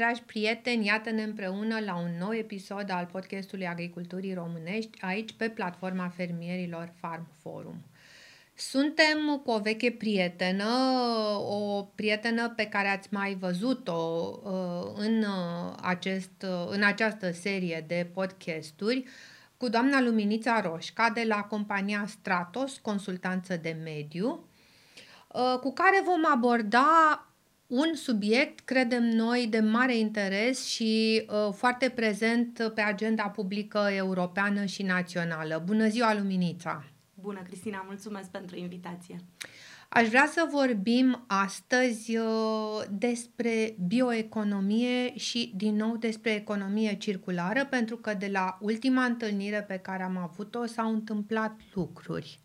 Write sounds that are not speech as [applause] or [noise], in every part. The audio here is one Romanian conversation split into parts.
ziua, dragi prieteni! Iată-ne împreună la un nou episod al podcastului Agriculturii Românești, aici pe platforma fermierilor Farm Forum. Suntem cu o veche prietenă, o prietenă pe care ați mai văzut-o uh, în, uh, acest, uh, în această serie de podcasturi, cu doamna Luminița Roșca de la compania Stratos, consultanță de mediu, cu care vom aborda un subiect, credem noi, de mare interes și uh, foarte prezent pe agenda publică europeană și națională. Bună ziua, Luminița! Bună, Cristina, mulțumesc pentru invitație! Aș vrea să vorbim astăzi uh, despre bioeconomie și din nou despre economie circulară, pentru că de la ultima întâlnire pe care am avut-o s-au întâmplat lucruri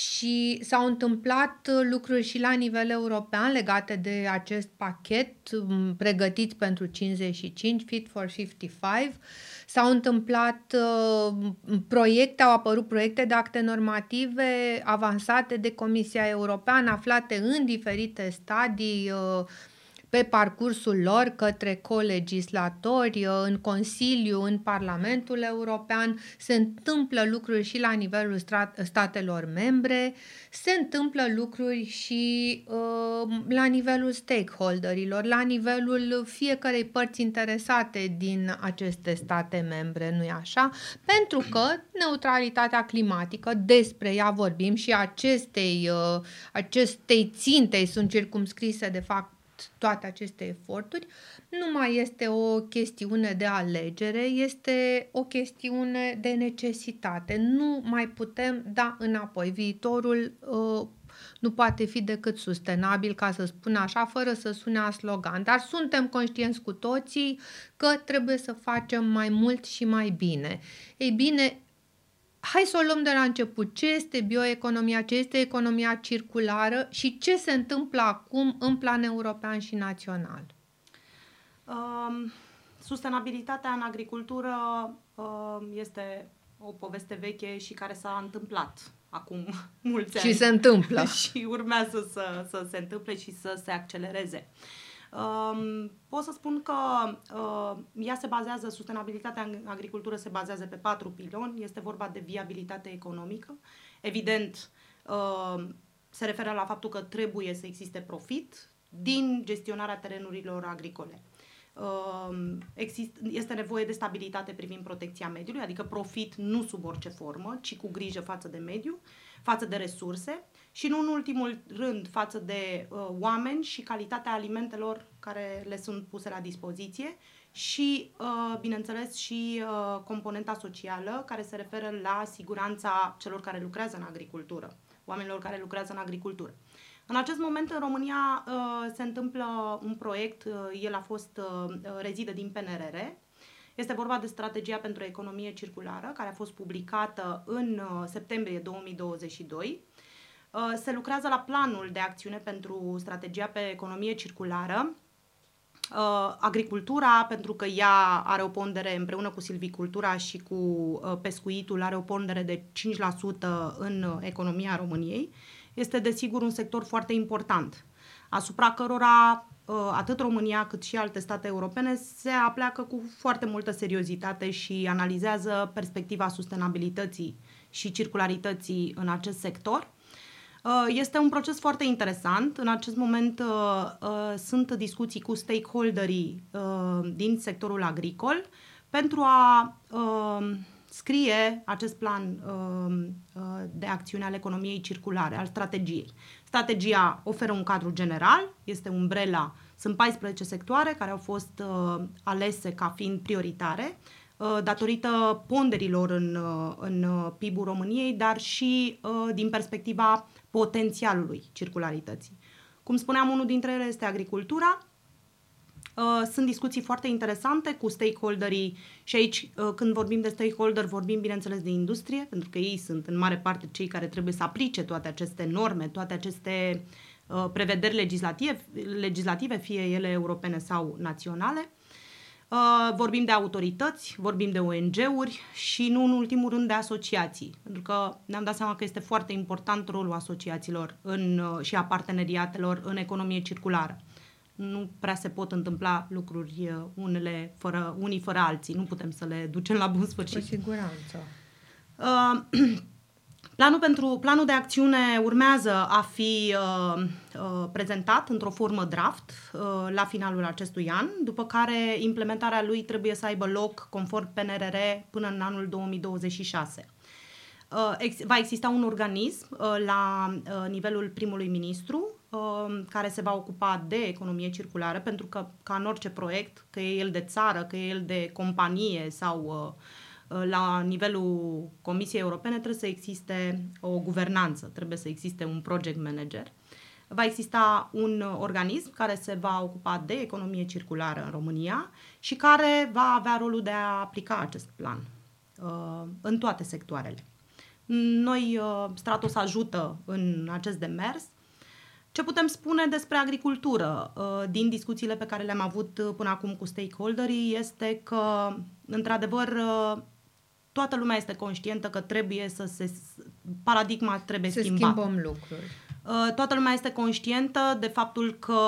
și s-au întâmplat uh, lucruri și la nivel european legate de acest pachet um, pregătit pentru 55, Fit for 55. S-au întâmplat uh, proiecte, au apărut proiecte de acte normative avansate de Comisia Europeană, aflate în diferite stadii uh, pe parcursul lor către colegislatori, uh, în Consiliu, în Parlamentul European, se întâmplă lucruri și la nivelul statelor membre, se întâmplă lucruri și uh, la nivelul stakeholderilor, la nivelul fiecarei părți interesate din aceste state membre, nu-i așa? Pentru că neutralitatea climatică, despre ea vorbim și acestei, uh, acestei țintei sunt circumscrise de fapt toate aceste eforturi, nu mai este o chestiune de alegere, este o chestiune de necesitate. Nu mai putem da înapoi. Viitorul uh, nu poate fi decât sustenabil, ca să spun așa, fără să sune a slogan. Dar suntem conștienți cu toții că trebuie să facem mai mult și mai bine. Ei bine, hai să o luăm de la început. Ce este bioeconomia, ce este economia circulară și ce se întâmplă acum în plan european și național? Um, sustenabilitatea în agricultură um, este o poveste veche și care s-a întâmplat acum mulți ani. Și se întâmplă. [laughs] și urmează să, să se întâmple și să se accelereze. Uh, Um, pot să spun că uh, ea se bazează, sustenabilitatea în agricultură se bazează pe patru piloni. Este vorba de viabilitate economică. Evident, uh, se referă la faptul că trebuie să existe profit din gestionarea terenurilor agricole. Uh, exist, este nevoie de stabilitate privind protecția mediului, adică profit nu sub orice formă, ci cu grijă față de mediu, față de resurse și nu în ultimul rând față de uh, oameni și calitatea alimentelor care le sunt puse la dispoziție și, uh, bineînțeles, și uh, componenta socială care se referă la siguranța celor care lucrează în agricultură, oamenilor care lucrează în agricultură. În acest moment, în România, uh, se întâmplă un proiect, uh, el a fost uh, rezidă din PNRR, este vorba de strategia pentru economie circulară, care a fost publicată în septembrie 2022 Uh, se lucrează la planul de acțiune pentru strategia pe economie circulară, uh, agricultura, pentru că ea are o pondere împreună cu silvicultura și cu uh, pescuitul, are o pondere de 5% în economia României, este desigur un sector foarte important, asupra cărora atât România cât și alte state europene se apleacă cu foarte multă seriozitate și analizează perspectiva sustenabilității și circularității în acest sector. Uh, este un proces foarte interesant. În acest moment uh, uh, sunt discuții cu stakeholderii din sectorul agricol pentru a scrie acest plan de acțiune al economiei circulare, al strategiei. Strategia oferă un cadru general, este umbrela, sunt 14 sectoare care au fost alese ca fiind prioritare datorită ponderilor în, în PIB-ul României, dar și din perspectiva potențialului circularității. Cum spuneam, unul dintre ele este agricultura. Uh, sunt discuții foarte interesante cu stakeholderii și aici, uh, când vorbim de stakeholder, vorbim, bineînțeles, de industrie, pentru că ei sunt, în mare parte, cei care trebuie să aplice toate aceste norme, toate aceste uh, prevederi legislative, legislative, fie ele europene sau naționale. Uh, vorbim de autorități, vorbim de ONG-uri și nu în ultimul rând de asociații, pentru că ne-am dat seama că este foarte important rolul asociațiilor în, uh, și a parteneriatelor în economie circulară. nu prea se pot întâmpla lucruri unele fără, unii fără alții. Nu putem să le ducem la bun sfârșit. Cu siguranță. Uh, [clears throat] Planul, pentru, planul de acțiune urmează a fi uh, uh, prezentat într-o formă draft uh, la finalul acestui an, după care implementarea lui trebuie să aibă loc conform PNRR până în anul 2026. Uh, ex- va exista un organism uh, la uh, nivelul primului ministru uh, care se va ocupa de economie circulară, pentru că, ca în orice proiect, că e el de țară, că e el de companie sau uh, Uh, la nivelul Comisiei Europene trebuie să existe o guvernanță, trebuie să existe un project manager. Va exista un organism care se va ocupa de economie circulară în România și care va avea rolul de a aplica acest plan uh, în toate sectoarele. Noi, uh, Stratos ajută în acest demers. Ce putem spune despre agricultură din discuțiile pe care le-am avut până acum cu stakeholderii este că, într-adevăr, toată lumea este conștientă că trebuie să se... paradigma trebuie să schimbat. schimbăm lucruri. Uh, toată lumea este conștientă de faptul că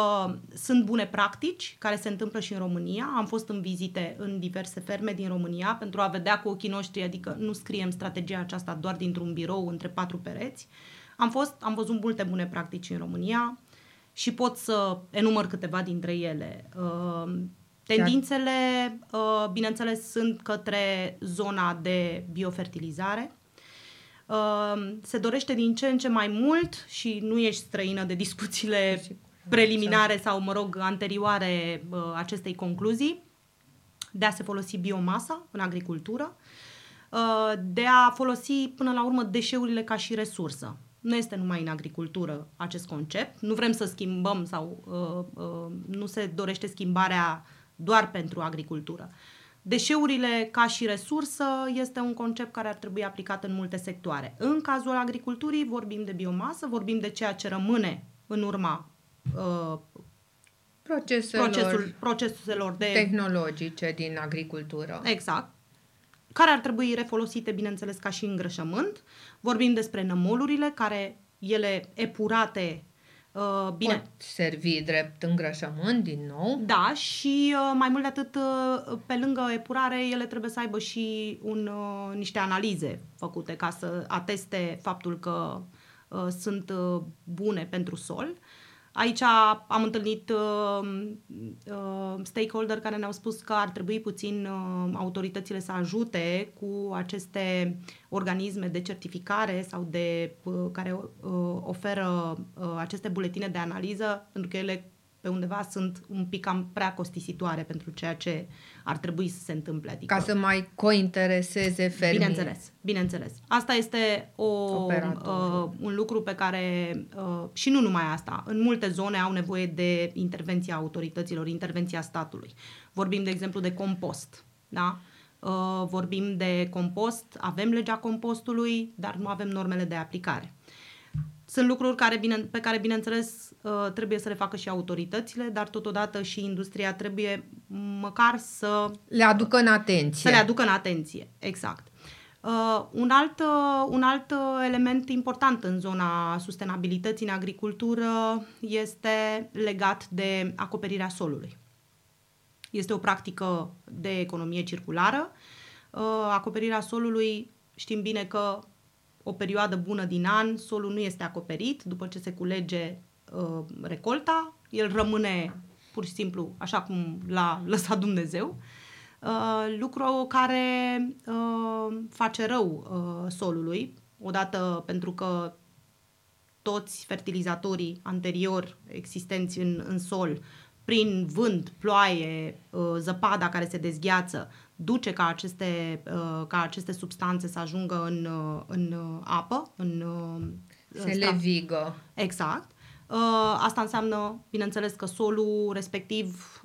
sunt bune practici care se întâmplă și în România. Am fost în vizite în diverse ferme din România pentru a vedea cu ochii noștri, adică nu scriem strategia aceasta doar dintr-un birou între patru pereți. Am fost, am văzut multe bune practici în România și pot să enumăr câteva dintre ele. Uh, Tendințele, uh, bineînțeles, sunt către zona de biofertilizare. Uh, se dorește din ce în ce mai mult și nu ești străină de discuțiile [laughs] preliminare sau, mă rog, anterioare uh, acestei concluzii, de a se folosi biomasa în agricultură, de a folosi până la urmă deșeurile ca și resursă. Nu este numai în agricultură acest concept. Nu vrem să schimbăm sau uh, uh, nu se dorește schimbarea doar pentru agricultură. Deșeurile ca și resursă este un concept care ar trebui aplicat în multe sectoare. În cazul agriculturii vorbim de biomasă, vorbim de ceea ce rămâne în urma uh, proceselor, procesul, proceselor de... tehnologice din agricultură. Exact. Care ar trebui refolosite, bineînțeles, ca și îngrășământ. Vorbim despre nămolurile care ele epurate Uh, bine. Pot servi drept îngrășământ din nou. Da, și uh, mai mult de atât, uh, pe lângă epurare, ele trebuie să aibă și un, uh, niște analize făcute ca să ateste faptul că uh, sunt uh, bune pentru sol. Uh, Aici am întâlnit uh, uh, stakeholder care ne-au spus că ar trebui puțin uh, autoritățile să ajute cu aceste organisme de certificare sau de uh, care uh, oferă uh, aceste buletine de analiză, pentru că ele pe undeva sunt un pic cam prea costisitoare pentru ceea ce ar trebui să se întâmple. Adică, Ca să mai cointereseze fermii. Bineînțeles, bineînțeles. Asta este o, uh, un lucru pe care, uh, și nu numai asta, în multe zone au nevoie de intervenția autorităților, intervenția statului. Vorbim, de exemplu, de compost. Da? Uh, vorbim de compost, avem legea compostului, dar nu avem normele de aplicare. Sunt lucruri care, bine, pe care, bineînțeles, uh, trebuie să le facă și autoritățile, dar totodată și industria trebuie măcar să... Le aducă în atenție. Să le aducă în atenție, exact. Uh, un, alt, uh, un alt uh, element important în zona sustenabilității în agricultură este legat de acoperirea solului. Este o practică de economie circulară. Uh, acoperirea solului știm bine că o perioadă bună din an, solul nu este acoperit, după ce se culege uh, recolta, el rămâne pur și simplu așa cum l-a lăsat Dumnezeu, uh, lucru care uh, face rău uh, solului, odată pentru că toți fertilizatorii anterior existenți în, în sol, prin vânt, ploaie, uh, zăpada care se dezgheață, duce ca aceste, uh, ca aceste substanțe să ajungă în, uh, în uh, apă, în se levigă. Exact. Asta înseamnă, bineînțeles, că solul respectiv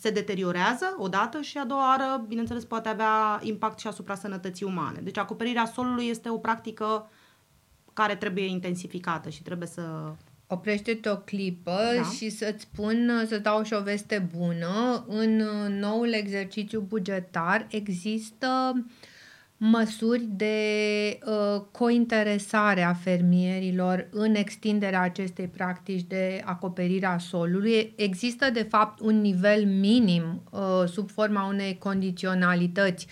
se deteriorează odată și a doua oară, bineînțeles, poate avea impact și asupra sănătății umane. Deci acoperirea solului este o practică care trebuie intensificată și trebuie să Oprește-te o clipă da. și să-ți spun, să dau și o veste bună. În noul exercițiu bugetar există măsuri de uh, cointeresare a fermierilor în extinderea acestei practici de acoperire a solului. Există, de fapt, un nivel minim uh, sub forma unei condiționalități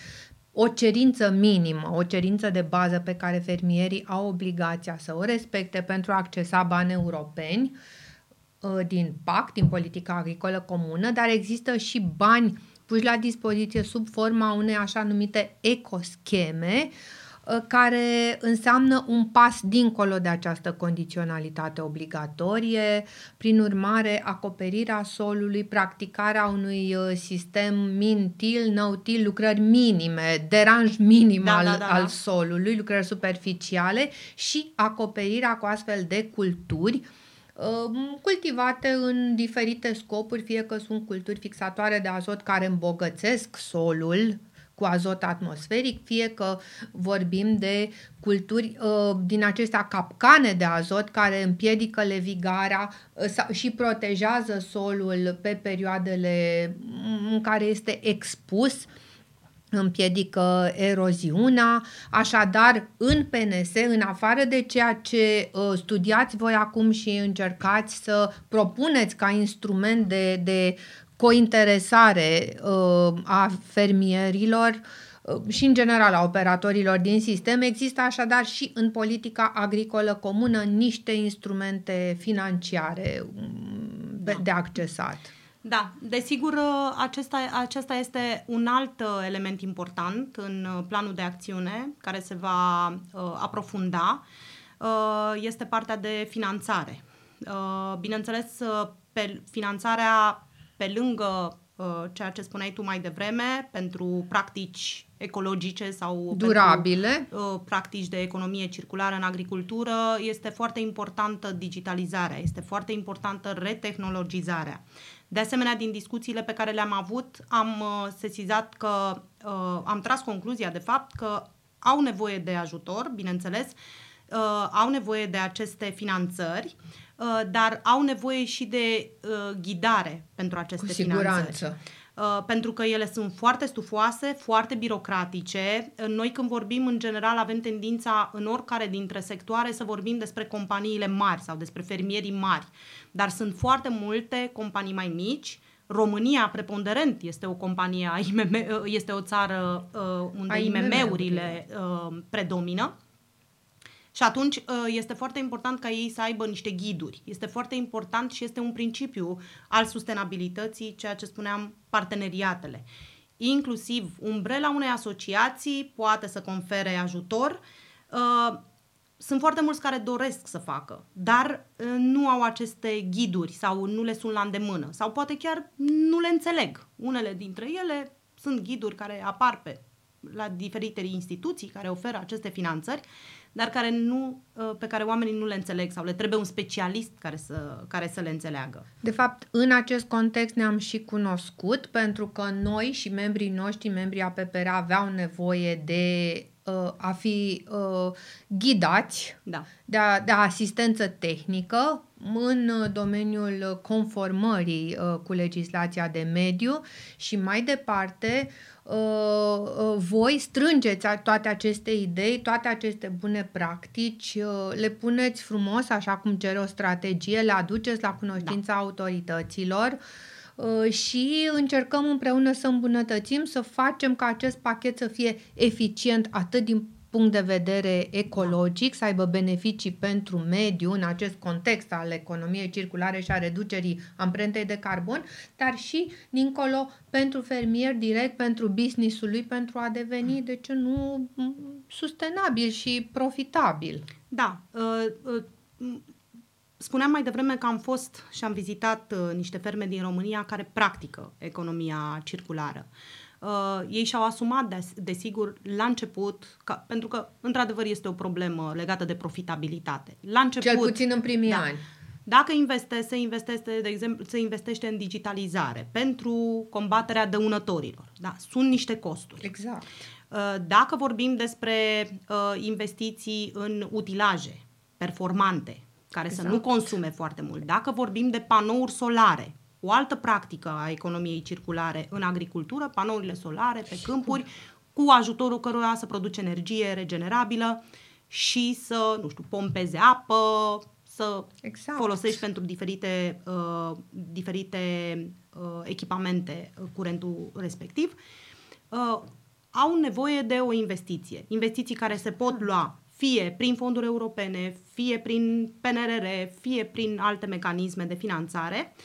o cerință minimă, o cerință de bază pe care fermierii au obligația să o respecte pentru a accesa bani europeni uh, din PAC, din politica agricolă comună, dar există și bani puși la dispoziție sub forma unei așa numite ecoscheme, ă, care înseamnă un pas dincolo de această condiționalitate obligatorie, prin urmare acoperirea solului, practicarea unui ă, sistem min-til, no-til, lucrări minime, deranj minim da, al, da, da, da. al solului, lucrări superficiale și acoperirea cu astfel de culturi cultivate în diferite scopuri, fie că sunt culturi fixatoare de azot care îmbogățesc solul cu azot atmosferic, fie că vorbim de culturi uh, din acestea capcane de azot care împiedică levigarea uh, și protejează solul pe perioadele în care este expus uh, împiedică eroziunea, așadar în PNS, în afară de ceea ce uh, studiați voi acum și încercați să propuneți ca instrument de, de cointeresare uh, a fermierilor uh, și în general a operatorilor din sistem, există așadar și în politica agricolă comună niște instrumente financiare um, da. de accesat. Da, desigur, uh, acesta, acesta este un alt uh, element important în uh, planul de acțiune care se va uh, aprofunda. Uh, este partea de finanțare. Uh, bineînțeles, pe finanțarea pe lângă ceea ce spuneai tu mai devreme, pentru practici ecologice sau durabile, pentru, practici de economie circulară în agricultură, este foarte importantă digitalizarea, este foarte importantă retehnologizarea. De asemenea, din discuțiile pe care le-am avut, am uh, sesizat că uh, am tras concluzia, de fapt, că au nevoie de ajutor, bineînțeles, uh, au nevoie de aceste finanțări, dar au nevoie și de ghidare pentru aceste Cu siguranță. finanțări. Uh, pentru că ele sunt foarte stufoase, foarte birocratice. Noi când vorbim în general avem tendința în oricare dintre sectoare să vorbim despre companiile mari sau despre fermierii mari, dar sunt foarte multe companii mai mici România, preponderent, este o companie, IMM, uh, este o țară uh, unde IMM-urile uh, predomină și atunci uh, este foarte important ca ei să aibă niște ghiduri. Este foarte important și este un principiu al sustenabilității, ceea ce spuneam, parteneriatele. Inclusiv umbrela unei asociații poate să confere ajutor. Uh, sunt foarte mulți care doresc să facă, dar uh, nu au aceste ghiduri sau nu le sunt la îndemână sau poate chiar nu le înțeleg. Unele dintre ele sunt ghiduri care apar pe la diferite instituții care oferă aceste finanțări dar care nu, uh, pe care oamenii nu le înțeleg sau le trebuie un specialist care să, care să le înțeleagă. De fapt, în acest context ne-am și cunoscut pentru că noi și membrii noștri, membrii APPR, aveau nevoie de uh, a fi uh, ghidați, da. de, a, de asistență tehnică în domeniul conformării uh, cu legislația de mediu și mai departe Uh, uh, voi strângeți toate aceste idei, toate aceste bune practici, uh, le puneți frumos, așa cum cere o strategie, le aduceți la cunoștința da. autorităților și încercăm împreună să îmbunătățim, să facem ca acest pachet să fie eficient atât din punct de vedere ecologic, să aibă beneficii pentru mediu în acest context al economiei circulare și a reducerii amprentei de carbon, dar și dincolo pentru fermier direct, pentru businessul lui, pentru a deveni, de ce nu, sustenabil și profitabil. Da. Uh, uh, spuneam mai devreme că am fost și am vizitat uh, niște ferme din România care practică economia circulară. Uh, ei și-au asumat, desigur, de la început, ca, pentru că, într-adevăr, este o problemă legată de profitabilitate. La început, Cel puțin în primii da, ani. Dacă investește, se investește, de exemplu, se investește în digitalizare pentru combaterea dăunătorilor. Da, sunt niște costuri. Exact. Uh, dacă vorbim despre uh, investiții în utilaje performante, care exact. să nu consume foarte mult, dacă vorbim de panouri solare, o altă practică a economiei circulare în agricultură, panourile solare pe câmpuri, cu ajutorul căruia să produce energie regenerabilă și să, nu știu, pompeze apă, să exact. folosești pentru diferite, uh, diferite uh, echipamente uh, curentul respectiv, uh, au nevoie de o investiție. Investiții care se pot lua fie prin fonduri europene, fie prin PNRR, fie prin alte mecanisme de finanțare.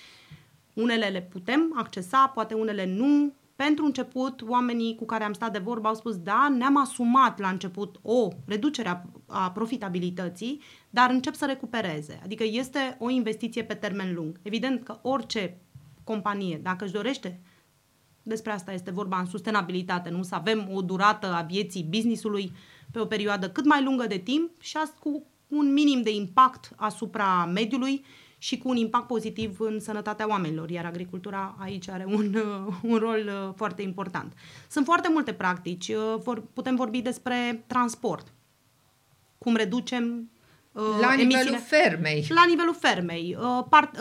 Unele le putem accesa, poate unele nu. Pentru început, oamenii cu care am stat de vorbă au spus, da, ne-am asumat la început o reducere a profitabilității, dar încep să recupereze. Adică este o investiție pe termen lung. Evident că orice companie, dacă își dorește despre asta este vorba în sustenabilitate, nu? Să avem o durată a vieții businessului pe o perioadă cât mai lungă de timp și asta cu un minim de impact asupra mediului și cu un impact pozitiv în sănătatea oamenilor, iar agricultura aici are un, [laughs] un rol uh, foarte important. Sunt foarte multe practici. Uh, putem vorbi despre transport. Cum reducem uh, la nivelul fermei. La nivelul fermei. Part,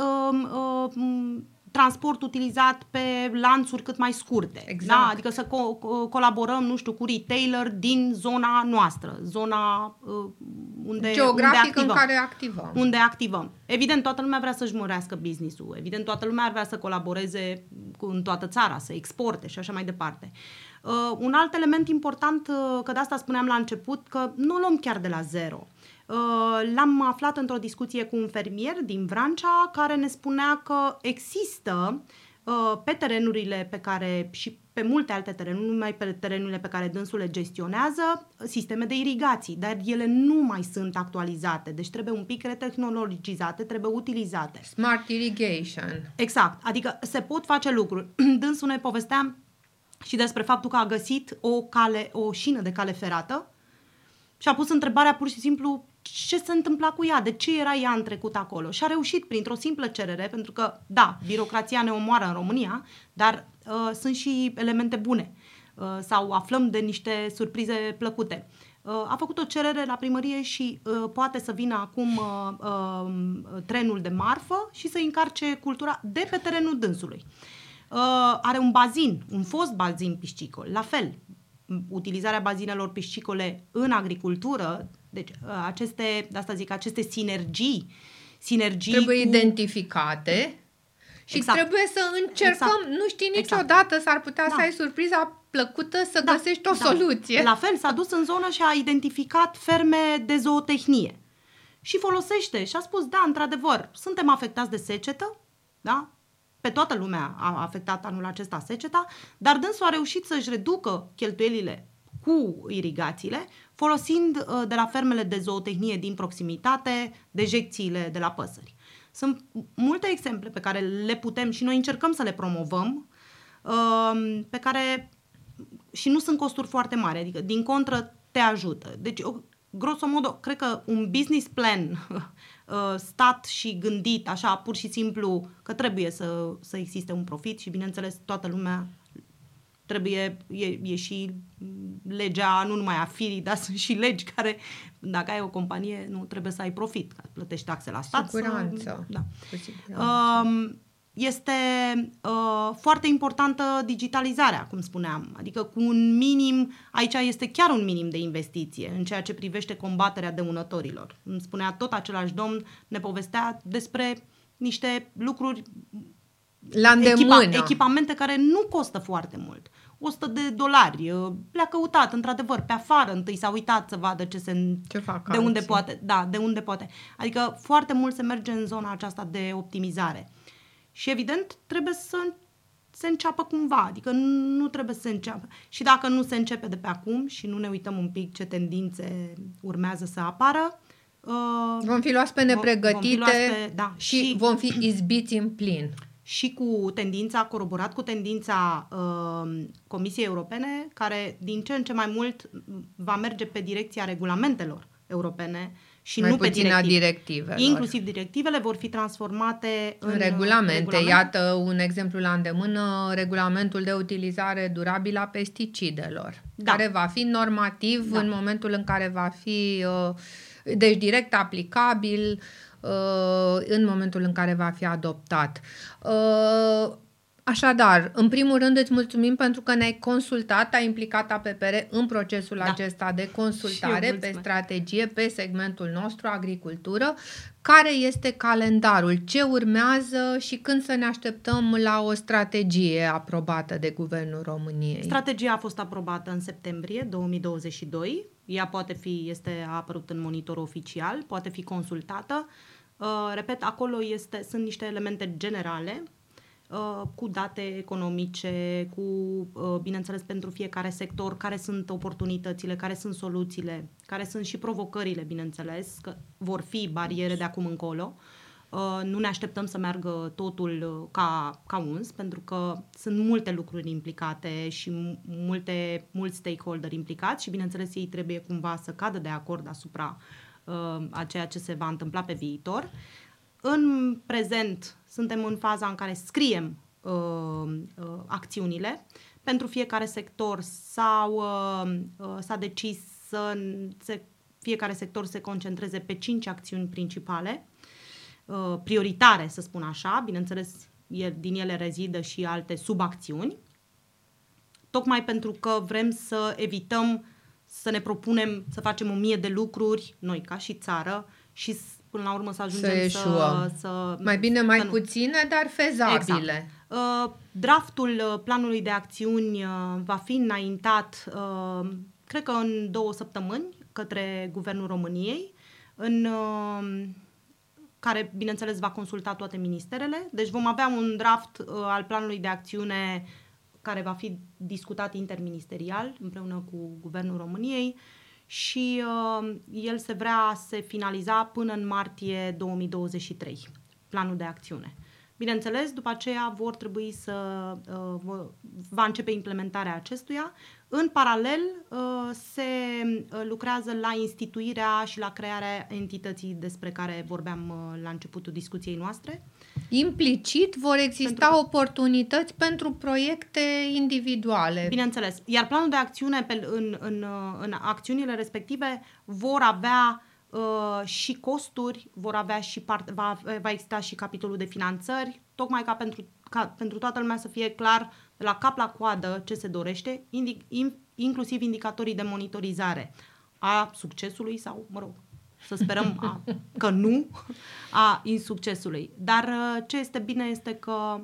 transport utilizat pe lanțuri cât mai scurte. Exact. Da? Adică să co- colaborăm, nu știu, cu retailer din zona noastră, zona uh, unde, Geografic unde activăm. în care activăm. Unde activăm. Evident, toată lumea vrea să-și mărească business-ul. Evident, toată lumea ar vrea să colaboreze cu, în toată țara, să exporte și așa mai departe. Uh, un alt element important, uh, că de asta spuneam la început, că nu o luăm chiar de la zero. Uh, l-am aflat într-o discuție cu un fermier din Vrancea care ne spunea că există uh, pe terenurile pe care și pe multe alte terenuri, nu numai pe terenurile pe care dânsul le gestionează, sisteme de irigații, dar ele nu mai sunt actualizate, deci trebuie un pic retehnologizate, trebuie utilizate. Smart irrigation. Exact, adică se pot face lucruri. [clears throat] Dânsul ne povestea și despre faptul că a găsit o cale, o șină de cale ferată și a pus întrebarea pur și simplu ce se întâmpla cu ea, de ce era ea în trecut acolo. Și a reușit printr-o simplă cerere, pentru că, da, birocrația ne omoară în România, dar uh, sunt și elemente bune uh, sau aflăm de niște surprize plăcute. Uh, a făcut o cerere la primărie și uh, poate să vină acum uh, uh, trenul de marfă și să încarce cultura de pe terenul dânsului. Uh, are un bazin, un fost bazin piscicol, la fel, utilizarea bazinelor piscicole în agricultură, deci ă, aceste, de asta zic, aceste sinergii, sinergii trebuie cu... identificate și exact. trebuie să încercăm, exact. nu știi exact. niciodată, exact. s-ar putea da. să ai surpriza plăcută să da. găsești o da. soluție. La fel, s-a dus în zonă și a identificat ferme de zootehnie și folosește și a spus, da, într-adevăr, suntem afectați de secetă, da? pe toată lumea a afectat anul acesta seceta, dar dânsul a reușit să-și reducă cheltuielile cu irigațiile, folosind uh, de la fermele de zootehnie din proximitate dejecțiile de la păsări. Sunt multe exemple pe care le putem și noi încercăm să le promovăm, uh, pe care și nu sunt costuri foarte mari, adică din contră te ajută. Deci, grosomodo, cred că un business plan [laughs] Uh, stat și gândit așa pur și simplu că trebuie să, să existe un profit și bineînțeles toată lumea trebuie, e, e și legea nu numai a firii, dar [laughs] sunt și legi care, dacă ai o companie, nu trebuie să ai profit, că plătești taxe la stat. Siguranță. Să, da. siguranță. Um, este uh, foarte importantă digitalizarea, cum spuneam. Adică cu un minim, aici este chiar un minim de investiție în ceea ce privește combaterea dăunătorilor. Îmi spunea tot același domn, ne povestea despre niște lucruri la echipa, echipamente care nu costă foarte mult. 100 de dolari. Uh, le-a căutat, într-adevăr, pe afară întâi s-a uitat să vadă ce se... Ce fac de unde poate. Da, de unde poate. Adică foarte mult se merge în zona aceasta de optimizare. Și evident trebuie să se înceapă cumva, adică nu trebuie să se înceapă. Și dacă nu se începe de pe acum și nu ne uităm un pic ce tendințe urmează să apară, uh, vom fi luați pe nepregătite vom, vom pe, da, și, și vom fi izbiți în plin. Și cu tendința, coroborat cu tendința uh, Comisiei Europene, care din ce în ce mai mult va merge pe direcția regulamentelor europene și Mai nu pe directive. directivelor. Inclusiv directivele vor fi transformate în, în regulamente. Regulament. Iată un exemplu la îndemână, regulamentul de utilizare durabilă a pesticidelor, da. care va fi normativ da. în momentul în care va fi, uh, deci direct aplicabil uh, în momentul în care va fi adoptat. Uh, Așadar, în primul rând îți mulțumim pentru că ne-ai consultat, ai implicat APPR în procesul da. acesta de consultare pe strategie, pe segmentul nostru, agricultură. Care este calendarul? Ce urmează și când să ne așteptăm la o strategie aprobată de Guvernul României? Strategia a fost aprobată în septembrie 2022. Ea poate fi, este a apărut în monitor oficial, poate fi consultată. Uh, repet, acolo este, sunt niște elemente generale Uh, cu date economice, cu, uh, bineînțeles, pentru fiecare sector, care sunt oportunitățile, care sunt soluțiile, care sunt și provocările, bineînțeles, că vor fi bariere de acum încolo. Uh, nu ne așteptăm să meargă totul ca, ca uns, pentru că sunt multe lucruri implicate și multe, mulți stakeholder implicați și, bineînțeles, ei trebuie cumva să cadă de acord asupra uh, a ceea ce se va întâmpla pe viitor. În prezent suntem în faza în care scriem uh, uh, acțiunile. Pentru fiecare sector sau uh, uh, s-a decis să se, fiecare sector se concentreze pe cinci acțiuni principale, uh, prioritare, să spun așa. Bineînțeles, el, din ele rezidă și alte subacțiuni. Tocmai pentru că vrem să evităm să ne propunem să facem o mie de lucruri, noi ca și țară, și până la urmă să ajungem să... să, să mai bine, mai să puține, dar fezabile. Exact. Uh, draftul uh, planului de acțiuni uh, va fi înaintat, uh, cred că în două săptămâni, către Guvernul României, în uh, care, bineînțeles, va consulta toate ministerele. Deci vom avea un draft uh, al planului de acțiune care va fi discutat interministerial împreună cu Guvernul României și uh, el se vrea se finaliza până în martie 2023, planul de acțiune. Bineînțeles, după aceea vor trebui să uh, va începe implementarea acestuia. În paralel, uh, se uh, lucrează la instituirea și la crearea entității despre care vorbeam uh, la începutul discuției noastre. Implicit vor exista pentru... oportunități pentru proiecte individuale. Bineînțeles. Iar planul de acțiune pe, în, în, în acțiunile respective vor avea uh, și costuri, vor avea și part, va, va exista și capitolul de finanțări, tocmai ca pentru, ca pentru toată lumea să fie clar de la cap la coadă ce se dorește, indic, in, inclusiv indicatorii de monitorizare a succesului sau, mă rog, să sperăm a, că nu, a insuccesului. Dar uh, ce este bine este că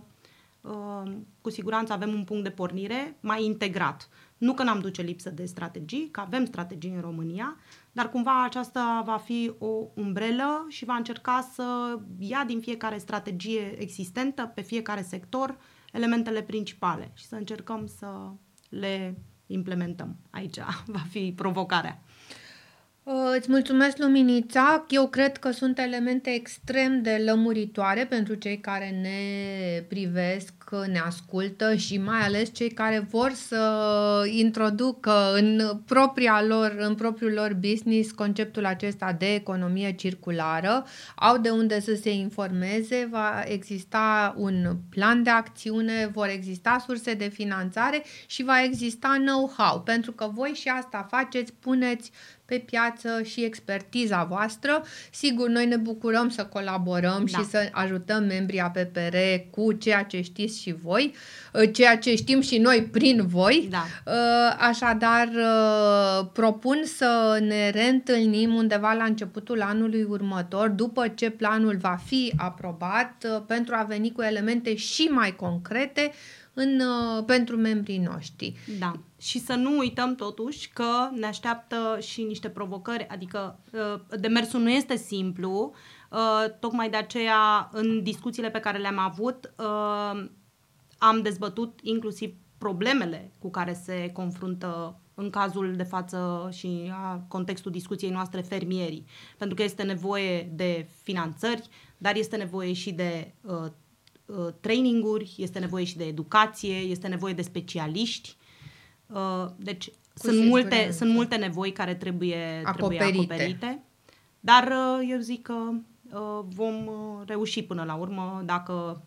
uh, cu siguranță avem un punct de pornire mai integrat. Nu că n-am duce lipsă de strategii, că avem strategii în România, dar cumva aceasta va fi o umbrelă și va încerca să ia din fiecare strategie existentă, pe fiecare sector, elementele principale și să încercăm să le implementăm. Aici va fi provocarea. Uh, îți mulțumesc, Luminița. Eu cred că sunt elemente extrem de lămuritoare pentru cei care ne privesc, ne ascultă și mai ales cei care vor să introducă în propria lor, în propriul lor business conceptul acesta de economie circulară. Au de unde să se informeze, va exista un plan de acțiune, vor exista surse de finanțare și va exista know-how, pentru că voi și asta faceți, puneți pe piață și expertiza voastră. Sigur, noi ne bucurăm să colaborăm da. și să ajutăm membrii APPR cu ceea ce știți și voi, uh, ceea ce știm și noi prin voi. Da. Uh, așadar, uh, propun să ne reîntâlnim undeva la începutul anului următor, după ce planul va fi aprobat, pentru a veni cu elemente și mai concrete în, uh, pentru membrii noștri. Da. Și să nu uităm totuși că ne așteaptă și niște provocări, adică uh, demersul nu este simplu, uh, tocmai de aceea în discuțiile pe care le-am avut am dezbătut inclusiv problemele cu care se confruntă în cazul de față și a contextul discuției noastre fermierii. Pentru că este nevoie de finanțări, dar este nevoie și de uh, uh, traininguri, este nevoie și de educație, este nevoie de specialiști. Uh, deci sunt multe, sunt multe nevoi care trebuie acoperite. trebuie acoperite. Dar uh, eu zic că uh, vom uh, reuși până la urmă dacă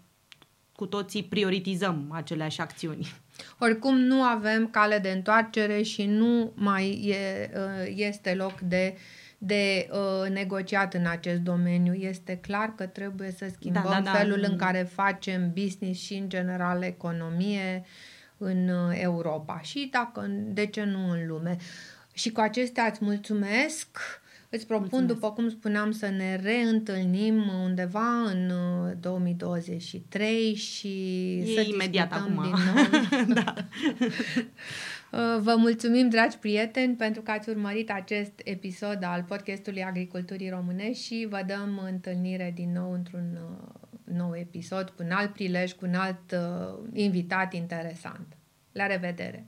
cu toții prioritizăm aceleași acțiuni. Oricum nu avem cale de întoarcere și nu mai e, uh, este loc de de uh, negociat în acest domeniu. Este clar că trebuie să schimbăm da, da, da. felul în care facem business și, în general, economie în uh, Europa și, dacă, de ce nu, în lume. Și cu acestea îți mulțumesc. Îți propun, Mulțumesc. după cum spuneam, să ne reîntâlnim undeva în 2023 uh, și e să imediat acum. din nou. [laughs] da. [laughs] Uh, vă mulțumim, dragi prieteni, pentru că ați urmărit acest episod al podcastului Agriculturii Române și vă dăm întâlnire din nou într-un uh, nou episod cu un alt prilej, cu un alt invitat interesant. La revedere!